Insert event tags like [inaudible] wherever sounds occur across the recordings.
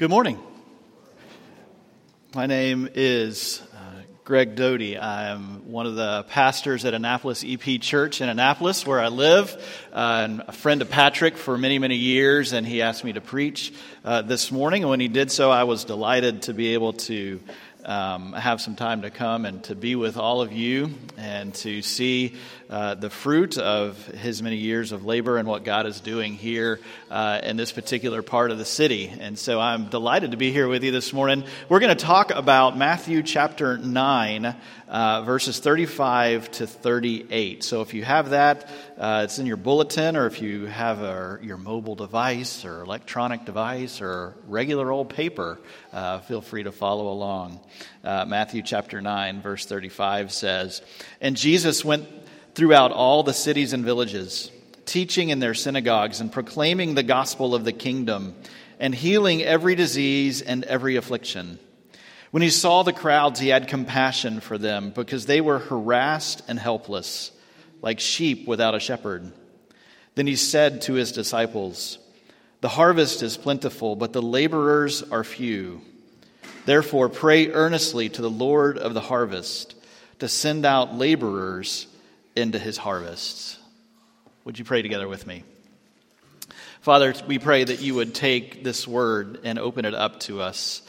Good morning. My name is uh, Greg Doty. I'm one of the pastors at Annapolis EP Church in Annapolis, where I live, uh, and a friend of Patrick for many, many years, and he asked me to preach uh, this morning. And when he did so, I was delighted to be able to um, have some time to come and to be with all of you and to see uh, the fruit of his many years of labor and what God is doing here uh, in this particular part of the city. And so I'm delighted to be here with you this morning. We're going to talk about Matthew chapter 9, uh, verses 35 to 38. So if you have that, uh, it's in your bulletin, or if you have a, your mobile device or electronic device or regular old paper, uh, feel free to follow along. Uh, Matthew chapter 9, verse 35 says, And Jesus went throughout all the cities and villages, teaching in their synagogues and proclaiming the gospel of the kingdom and healing every disease and every affliction. When he saw the crowds, he had compassion for them because they were harassed and helpless, like sheep without a shepherd. Then he said to his disciples, The harvest is plentiful, but the laborers are few. Therefore, pray earnestly to the Lord of the harvest to send out laborers into his harvests. Would you pray together with me? Father, we pray that you would take this word and open it up to us.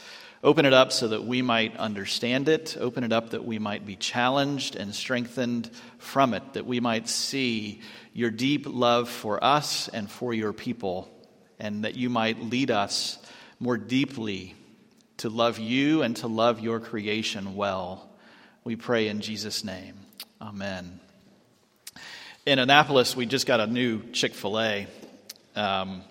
Open it up so that we might understand it. Open it up that we might be challenged and strengthened from it, that we might see your deep love for us and for your people, and that you might lead us more deeply to love you and to love your creation well. We pray in Jesus' name. Amen. In Annapolis, we just got a new Chick fil A, um,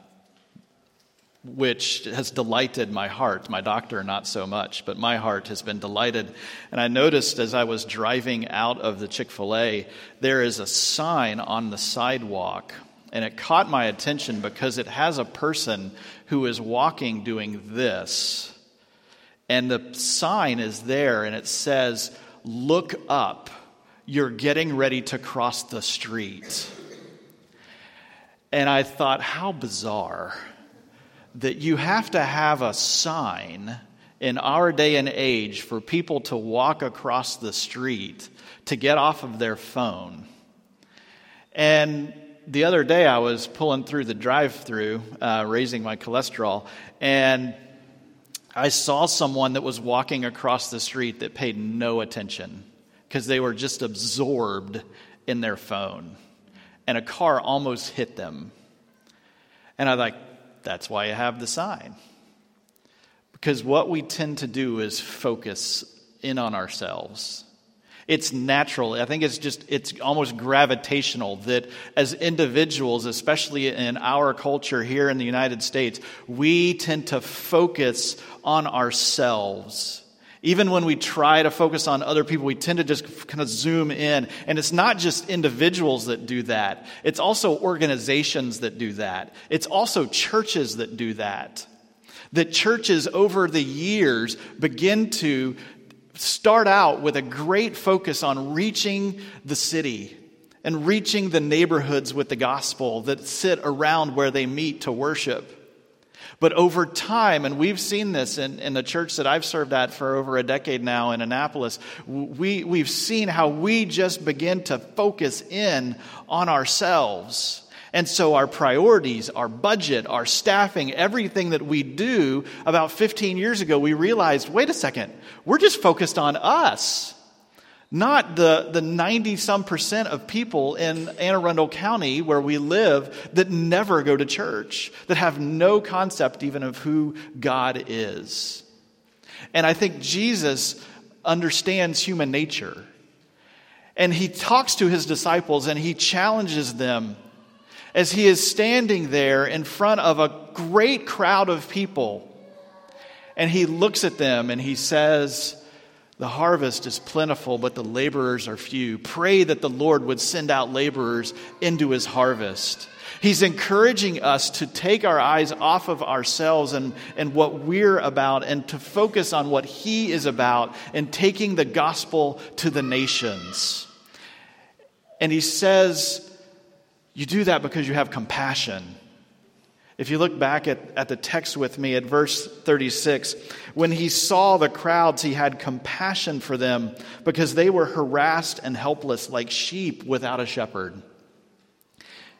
which has delighted my heart. My doctor, not so much, but my heart has been delighted. And I noticed as I was driving out of the Chick fil A, there is a sign on the sidewalk. And it caught my attention because it has a person who is walking doing this. And the sign is there and it says, Look up you're getting ready to cross the street. And I thought, how bizarre that you have to have a sign in our day and age for people to walk across the street to get off of their phone. And the other day I was pulling through the drive through, uh, raising my cholesterol, and I saw someone that was walking across the street that paid no attention because they were just absorbed in their phone. And a car almost hit them. And I like, that's why I have the sign. Because what we tend to do is focus in on ourselves. It's natural. I think it's just, it's almost gravitational that as individuals, especially in our culture here in the United States, we tend to focus on ourselves even when we try to focus on other people, we tend to just kind of zoom in. And it's not just individuals that do that, it's also organizations that do that, it's also churches that do that. That churches over the years begin to start out with a great focus on reaching the city and reaching the neighborhoods with the gospel that sit around where they meet to worship. But over time, and we've seen this in, in the church that I've served at for over a decade now in Annapolis, we, we've seen how we just begin to focus in on ourselves. And so our priorities, our budget, our staffing, everything that we do, about 15 years ago, we realized wait a second, we're just focused on us not the, the 90 some percent of people in Anne Arundel County where we live that never go to church, that have no concept even of who God is. And I think Jesus understands human nature. And he talks to his disciples and he challenges them as he is standing there in front of a great crowd of people. And he looks at them and he says, the harvest is plentiful, but the laborers are few. Pray that the Lord would send out laborers into his harvest. He's encouraging us to take our eyes off of ourselves and, and what we're about and to focus on what he is about and taking the gospel to the nations. And he says, You do that because you have compassion. If you look back at, at the text with me at verse 36, when he saw the crowds, he had compassion for them because they were harassed and helpless like sheep without a shepherd.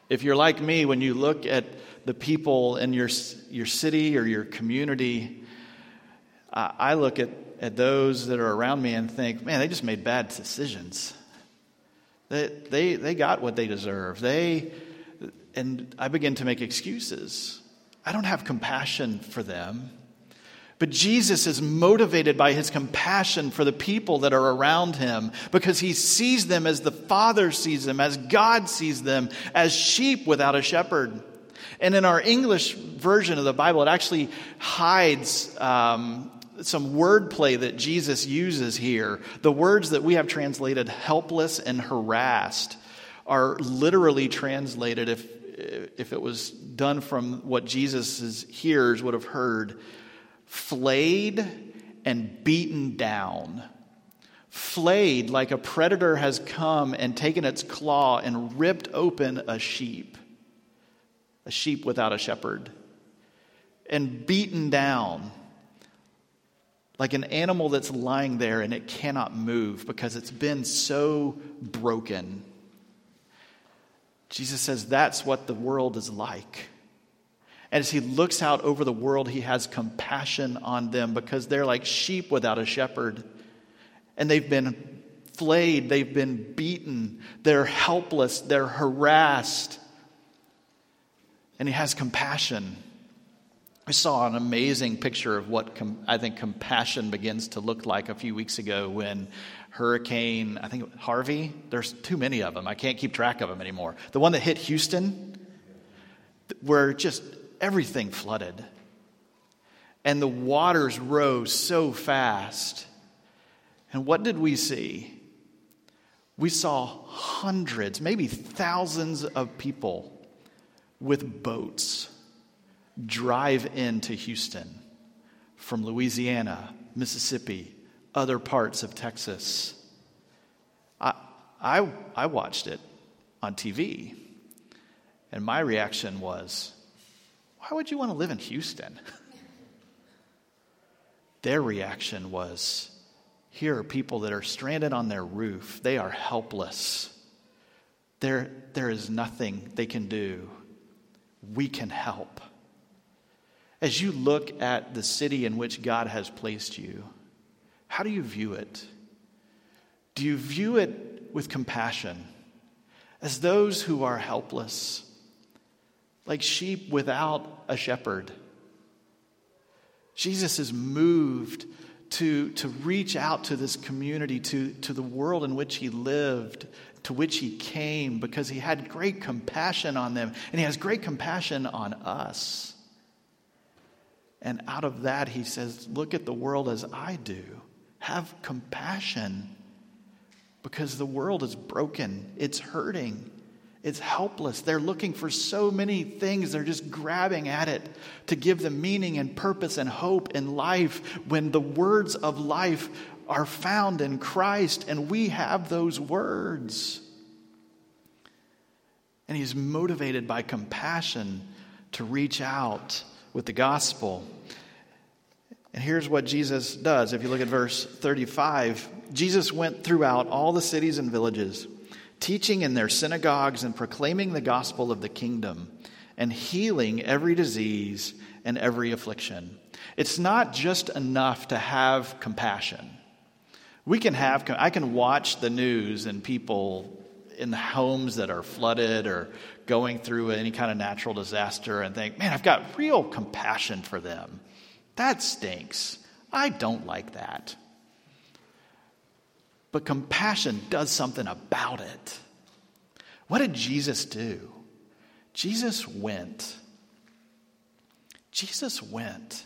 If you're like me, when you look at the people in your, your city or your community, uh, I look at, at those that are around me and think, man, they just made bad decisions. They, they, they got what they deserve. They, and I begin to make excuses. I don't have compassion for them. But Jesus is motivated by his compassion for the people that are around him because he sees them as the Father sees them, as God sees them, as sheep without a shepherd. And in our English version of the Bible, it actually hides um, some wordplay that Jesus uses here. The words that we have translated helpless and harassed are literally translated if if it was done from what Jesus' hearers would have heard, flayed and beaten down. Flayed like a predator has come and taken its claw and ripped open a sheep, a sheep without a shepherd, and beaten down like an animal that's lying there and it cannot move because it's been so broken Jesus says that's what the world is like. And as he looks out over the world, he has compassion on them because they're like sheep without a shepherd. And they've been flayed, they've been beaten, they're helpless, they're harassed. And he has compassion. I saw an amazing picture of what com- I think compassion begins to look like a few weeks ago when Hurricane, I think Harvey, there's too many of them. I can't keep track of them anymore. The one that hit Houston, where just everything flooded. And the waters rose so fast. And what did we see? We saw hundreds, maybe thousands of people with boats drive into Houston from Louisiana, Mississippi, other parts of Texas. I, I, I watched it on TV, and my reaction was, why would you want to live in Houston? [laughs] Their reaction was, here are people that are stranded on their roof. They are helpless. There, there is nothing they can do. We can help. As you look at the city in which God has placed you, how do you view it? Do you view it with compassion as those who are helpless, like sheep without a shepherd? Jesus is moved to, to reach out to this community, to, to the world in which he lived, to which he came, because he had great compassion on them, and he has great compassion on us. And out of that, he says, Look at the world as I do. Have compassion because the world is broken, it's hurting, it's helpless. They're looking for so many things, they're just grabbing at it to give them meaning and purpose and hope in life when the words of life are found in Christ and we have those words. And he's motivated by compassion to reach out with the gospel. And here's what Jesus does. If you look at verse 35, Jesus went throughout all the cities and villages, teaching in their synagogues and proclaiming the gospel of the kingdom and healing every disease and every affliction. It's not just enough to have compassion. We can have, I can watch the news and people in homes that are flooded or going through any kind of natural disaster and think, man, I've got real compassion for them. That stinks. I don't like that. But compassion does something about it. What did Jesus do? Jesus went. Jesus went.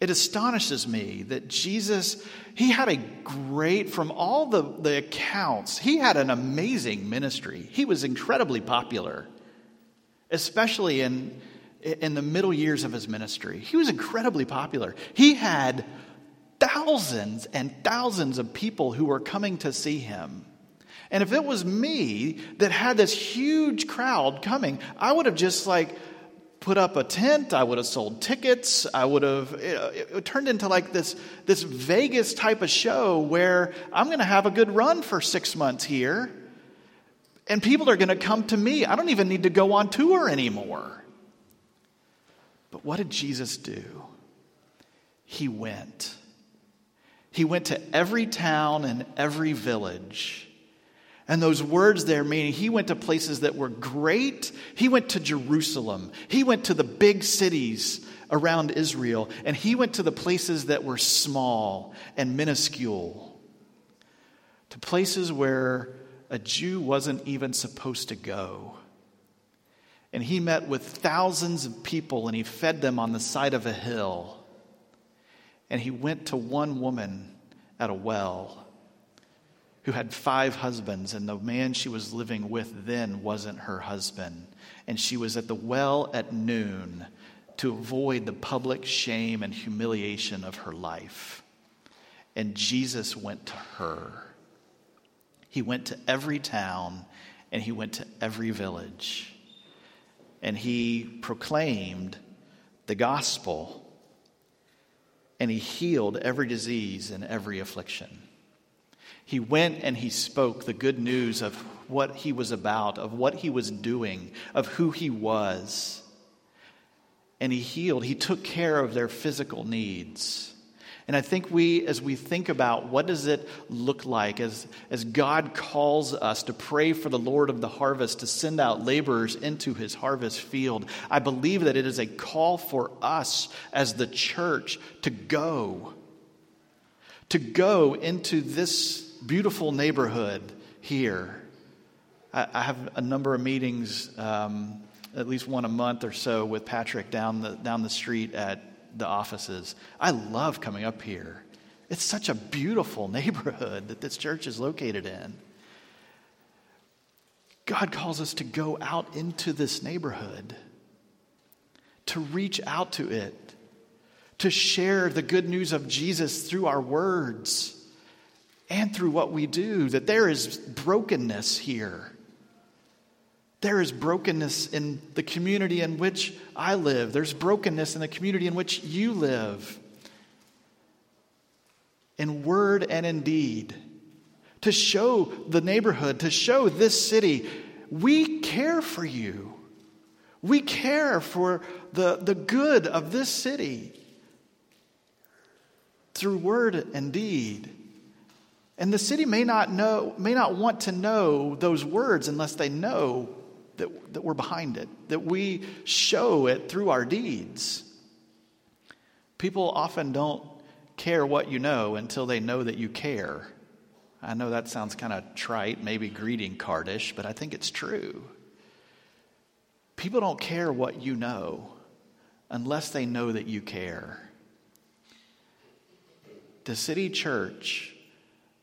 It astonishes me that Jesus, he had a great, from all the, the accounts, he had an amazing ministry. He was incredibly popular, especially in, in the middle years of his ministry. He was incredibly popular. He had thousands and thousands of people who were coming to see him. And if it was me that had this huge crowd coming, I would have just like put up a tent. I would have sold tickets. I would have, it, turned into like this, this Vegas type of show where I'm going to have a good run for six months here. And people are going to come to me. I don't even need to go on tour anymore. But what did Jesus do? He went. He went to every town and every village. And those words there meaning he went to places that were great. He went to Jerusalem. He went to the big cities around Israel. And he went to the places that were small and minuscule. To places where a Jew wasn't even supposed to go. And he met with thousands of people and he fed them on the side of a hill. And he went to one woman at a well who had five husbands, and the man she was living with then wasn't her husband. And she was at the well at noon to avoid the public shame and humiliation of her life. And Jesus went to her. He went to every town and he went to every village. And he proclaimed the gospel and he healed every disease and every affliction. He went and he spoke the good news of what he was about, of what he was doing, of who he was. And he healed, he took care of their physical needs. And I think we, as we think about what does it look like as, as God calls us to pray for the Lord of the harvest to send out laborers into his harvest field, I believe that it is a call for us as the church to go. To go into this beautiful neighborhood here. I, I have a number of meetings, um, at least one a month or so, with Patrick down the, down the street at the offices. I love coming up here. It's such a beautiful [laughs] neighborhood that this church is located in. God calls us to go out into this neighborhood, to reach out to it, to share the good news of Jesus through our words and through what we do, that there is brokenness here there is brokenness in the community in which I live. There's brokenness in the community in which you live. In word and in deed. To show the neighborhood, to show this city, we care for you. We care for the, the good of this city through word and deed. And the city may not know, may not want to know those words unless they know that, that we're behind it, that we show it through our deeds. People often don't care what you know until they know that you care. I know that sounds kind of trite, maybe greeting cardish, but I think it's true. People don't care what you know unless they know that you care. The city church,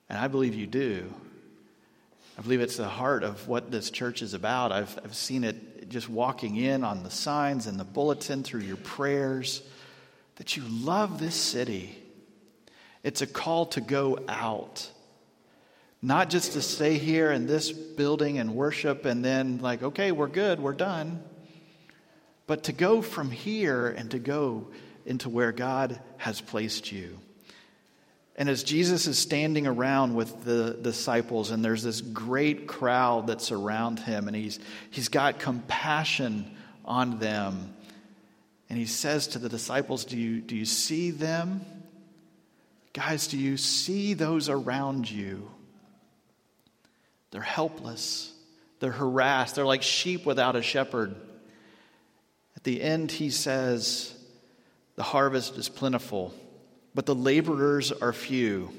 and I believe you do, I believe it's the heart of what this church is about. I've, I've seen it just walking in on the signs and the bulletin through your prayers that you love this city. It's a call to go out, not just to stay here in this building and worship and then, like, okay, we're good, we're done, but to go from here and to go into where God has placed you. And as Jesus is standing around with the disciples, and there's this great crowd that's around him, and he's, he's got compassion on them. And he says to the disciples, Do you, do you see them? Guys, do you see those around you? They're helpless, they're harassed, they're like sheep without a shepherd. At the end, he says, The harvest is plentiful but the laborers are few.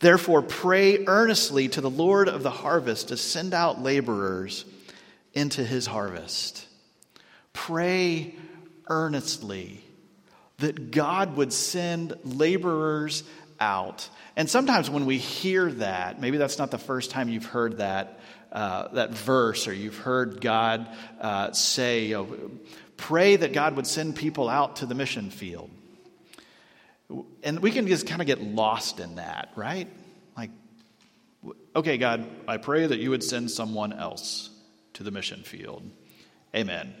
Therefore, pray earnestly to the Lord of the harvest to send out laborers into his harvest. Pray earnestly that God would send laborers out. And sometimes when we hear that, maybe that's not the first time you've heard that, uh, that verse or you've heard God uh, say, you know, pray that God would send people out to the mission field. And we can just kind of get lost in that, right? Like, okay, God, I pray that you would send someone else to the mission field. Amen.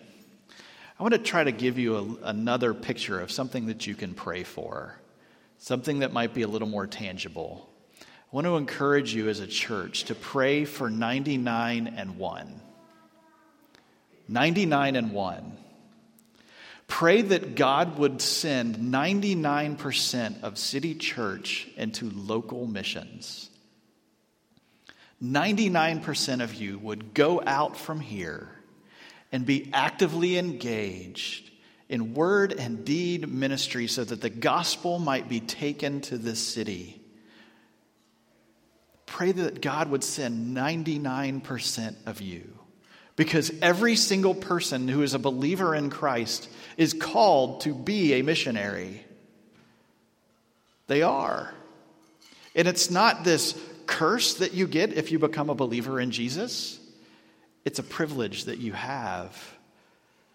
I want to try to give you a, another picture of something that you can pray for, something that might be a little more tangible. I want to encourage you as a church to pray for 99 and 1. 99 and 1. Pray that God would send 99% of City Church into local missions. 99% of you would go out from here and be actively engaged in word and deed ministry so that the gospel might be taken to this city. Pray that God would send 99% of you because every single person who is a believer in Christ is called to be a missionary. They are. And it's not this curse that you get if you become a believer in Jesus, it's a privilege that you have.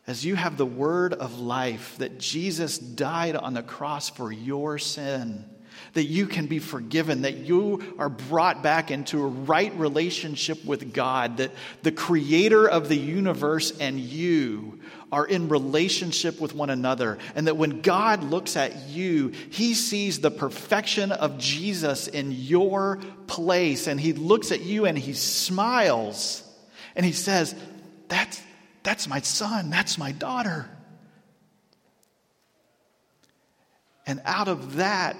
As you have the word of life that Jesus died on the cross for your sin that you can be forgiven, that you are brought back into a right relationship with God, that the creator of the universe and you are in relationship with one another, and that when God looks at you, he sees the perfection of Jesus in your place, and he looks at you and he smiles and he says, That's, that's my son, that's my daughter. And out of that,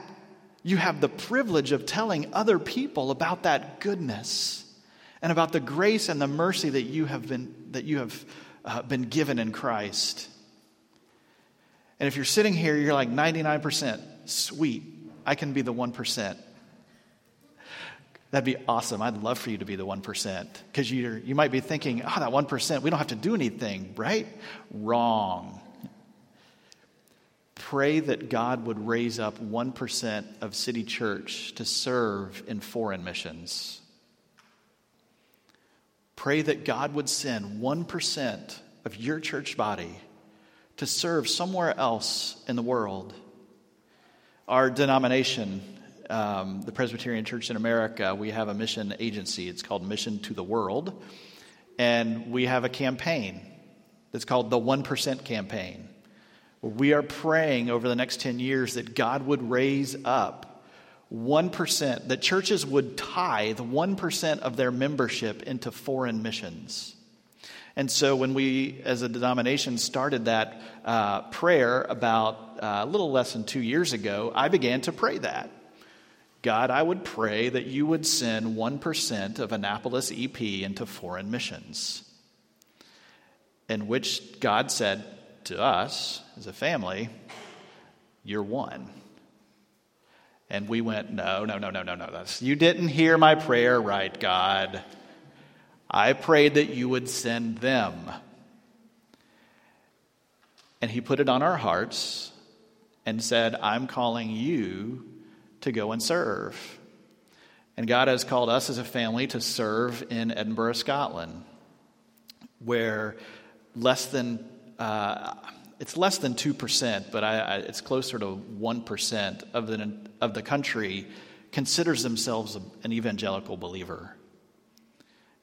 you have the privilege of telling other people about that goodness and about the grace and the mercy that you have been, that you have, uh, been given in Christ. And if you're sitting here, you're like 99%, sweet, I can be the 1%. That'd be awesome. I'd love for you to be the 1%. Because you you might be thinking, oh, that 1%, we don't have to do anything, right? Wrong pray that God would raise up 1% of City Church to serve in foreign missions. Pray that God would send 1% of your church body to serve somewhere else in the world. Our denomination, um, the Presbyterian Church in America, we have a mission agency. It's called Mission to the World. And we have a campaign that's called the 1% Campaign. We are praying over the next 10 years that God would raise up 1%, that churches would tithe 1% of their membership into foreign missions. And so, when we as a denomination started that uh, prayer about uh, a little less than two years ago, I began to pray that. God, I would pray that you would send 1% of Annapolis EP into foreign missions. In which God said, to us as a family, you're one. And we went, no, no, no, no, no, no. That's, you didn't hear my prayer right, God. I prayed that you would send them. And he put it on our hearts and said, I'm calling you to go and serve. And God has called us as a family to serve in Edinburgh, Scotland, where less than uh, it's less than 2%, but I, I, it's closer to 1% of the, of the country considers themselves an evangelical believer.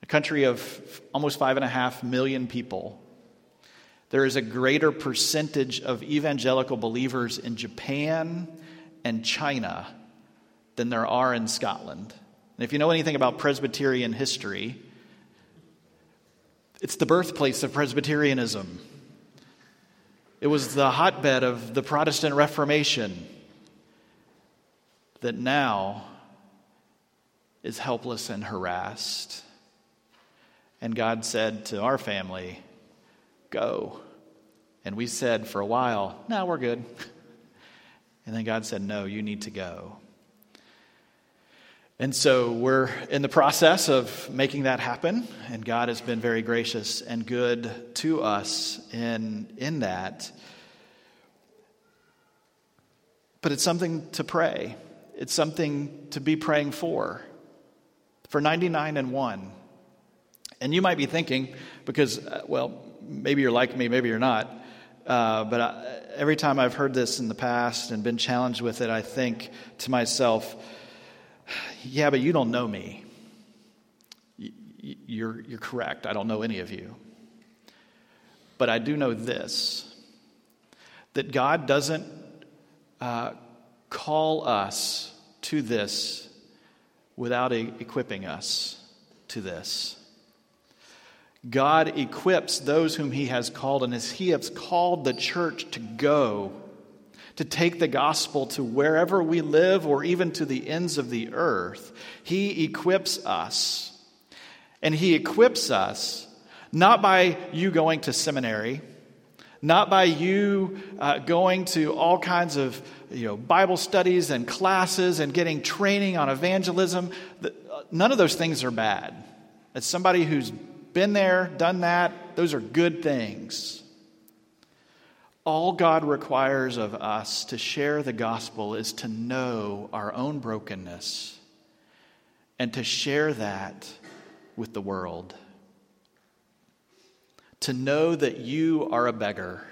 A country of almost five and a half million people. There is a greater percentage of evangelical believers in Japan and China than there are in Scotland. And if you know anything about Presbyterian history, it's the birthplace of Presbyterianism. It was the hotbed of the Protestant Reformation that now is helpless and harassed. And God said to our family, Go. And we said for a while, No, we're good. [laughs] And then God said, No, you need to go. And so we're in the process of making that happen, and God has been very gracious and good to us in, in that. But it's something to pray, it's something to be praying for. For 99 and 1. And you might be thinking, because, uh, well, maybe you're like me, maybe you're not, uh, but I, every time I've heard this in the past and been challenged with it, I think to myself, yeah, but you don't know me. You're, you're correct. I don't know any of you. But I do know this that God doesn't uh, call us to this without equipping us to this. God equips those whom He has called, and as He has called the church to go, to take the gospel to wherever we live or even to the ends of the earth, He equips us. And He equips us not by you going to seminary, not by you uh, going to all kinds of you know, Bible studies and classes and getting training on evangelism. None of those things are bad. As somebody who's been there, done that, those are good things. All God requires of us to share the gospel is to know our own brokenness and to share that with the world. To know that you are a beggar.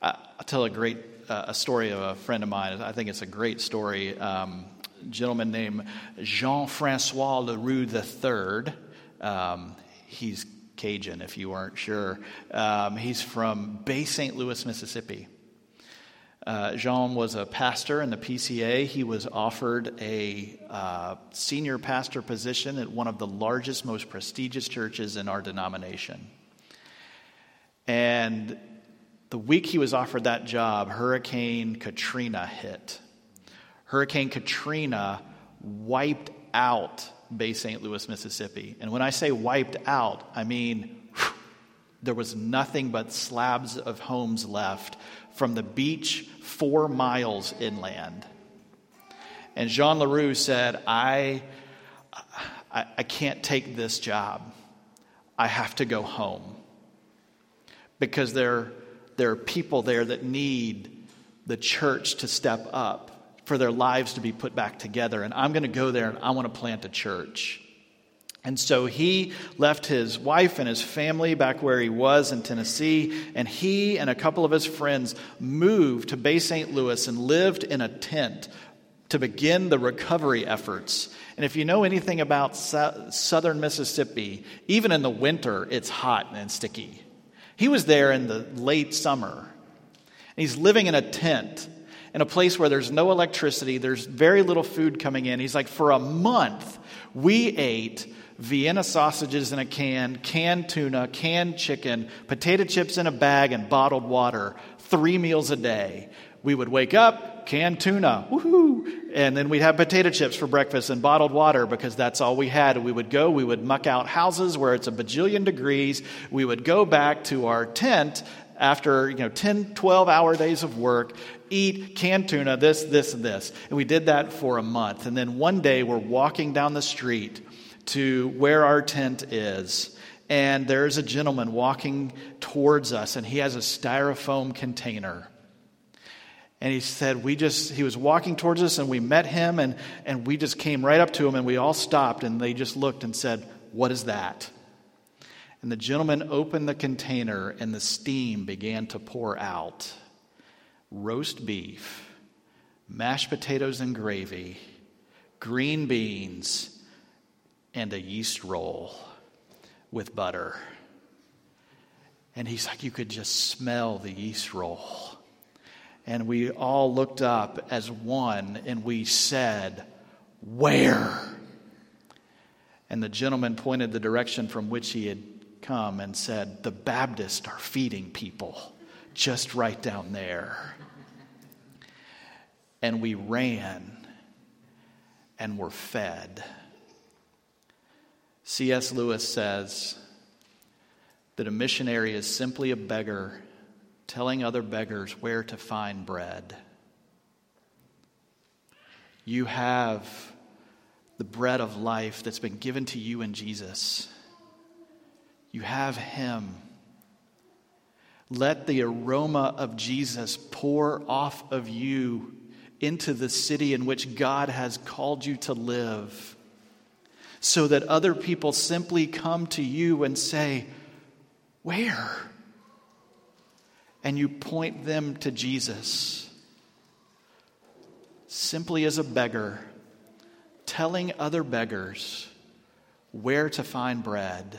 I'll tell a great uh, a story of a friend of mine. I think it's a great story. Um, a gentleman named Jean Francois Leroux III. Um, he's Cajun, if you weren't sure. Um, he's from Bay St. Louis, Mississippi. Uh, Jean was a pastor in the PCA. He was offered a uh, senior pastor position at one of the largest, most prestigious churches in our denomination. And the week he was offered that job, Hurricane Katrina hit. Hurricane Katrina wiped out Bay St. Louis, Mississippi. And when I say wiped out, I mean whew, there was nothing but slabs of homes left from the beach four miles inland. And Jean LaRue said, I, I, I can't take this job. I have to go home. Because there, there are people there that need the church to step up for their lives to be put back together. And I'm going to go there and I want to plant a church. And so he left his wife and his family back where he was in Tennessee, and he and a couple of his friends moved to Bay St. Louis and lived in a tent to begin the recovery efforts. And if you know anything about southern Mississippi, even in the winter, it's hot and sticky. He was there in the late summer. And he's living in a tent in a place where there's no electricity, there's very little food coming in. He's like, for a month, we ate Vienna sausages in a can, canned tuna, canned chicken, potato chips in a bag, and bottled water, three meals a day. We would wake up, canned tuna, woohoo, and then we'd have potato chips for breakfast and bottled water because that's all we had. We would go, we would muck out houses where it's a bajillion degrees. We would go back to our tent after you know 10 12 hour days of work eat canned tuna, this, this, and this. And we did that for a month. And then one day we're walking down the street to where our tent is. And there's a gentleman walking towards us, and he has a styrofoam container. And he said, We just, he was walking towards us, and we met him, and, and we just came right up to him, and we all stopped, and they just looked and said, What is that? And the gentleman opened the container, and the steam began to pour out roast beef, mashed potatoes and gravy, green beans, and a yeast roll with butter. And he's like, you could just smell the yeast roll. And we all looked up as one and we said, Where? And the gentleman pointed the direction from which he had come and said, The Baptists are feeding people just right down there and we ran and were fed. C.S. Lewis says that a missionary is simply a beggar telling other beggars where to find bread. You have the bread of life that's been given to you in Jesus. You have Him. Let the aroma of Jesus pour off of you into the city in which God has called you to live, so that other people simply come to you and say, Where? And you point them to Jesus. Simply as a beggar, telling other beggars where to find bread.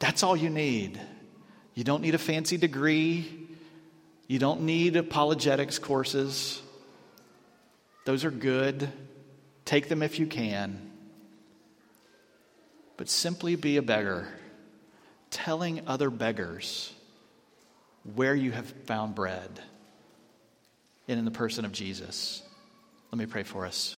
That's all you need. You don't need a fancy degree. You don't need apologetics courses. Those are good. Take them if you can. But simply be a beggar, telling other beggars where you have found bread and in the person of Jesus. Let me pray for us.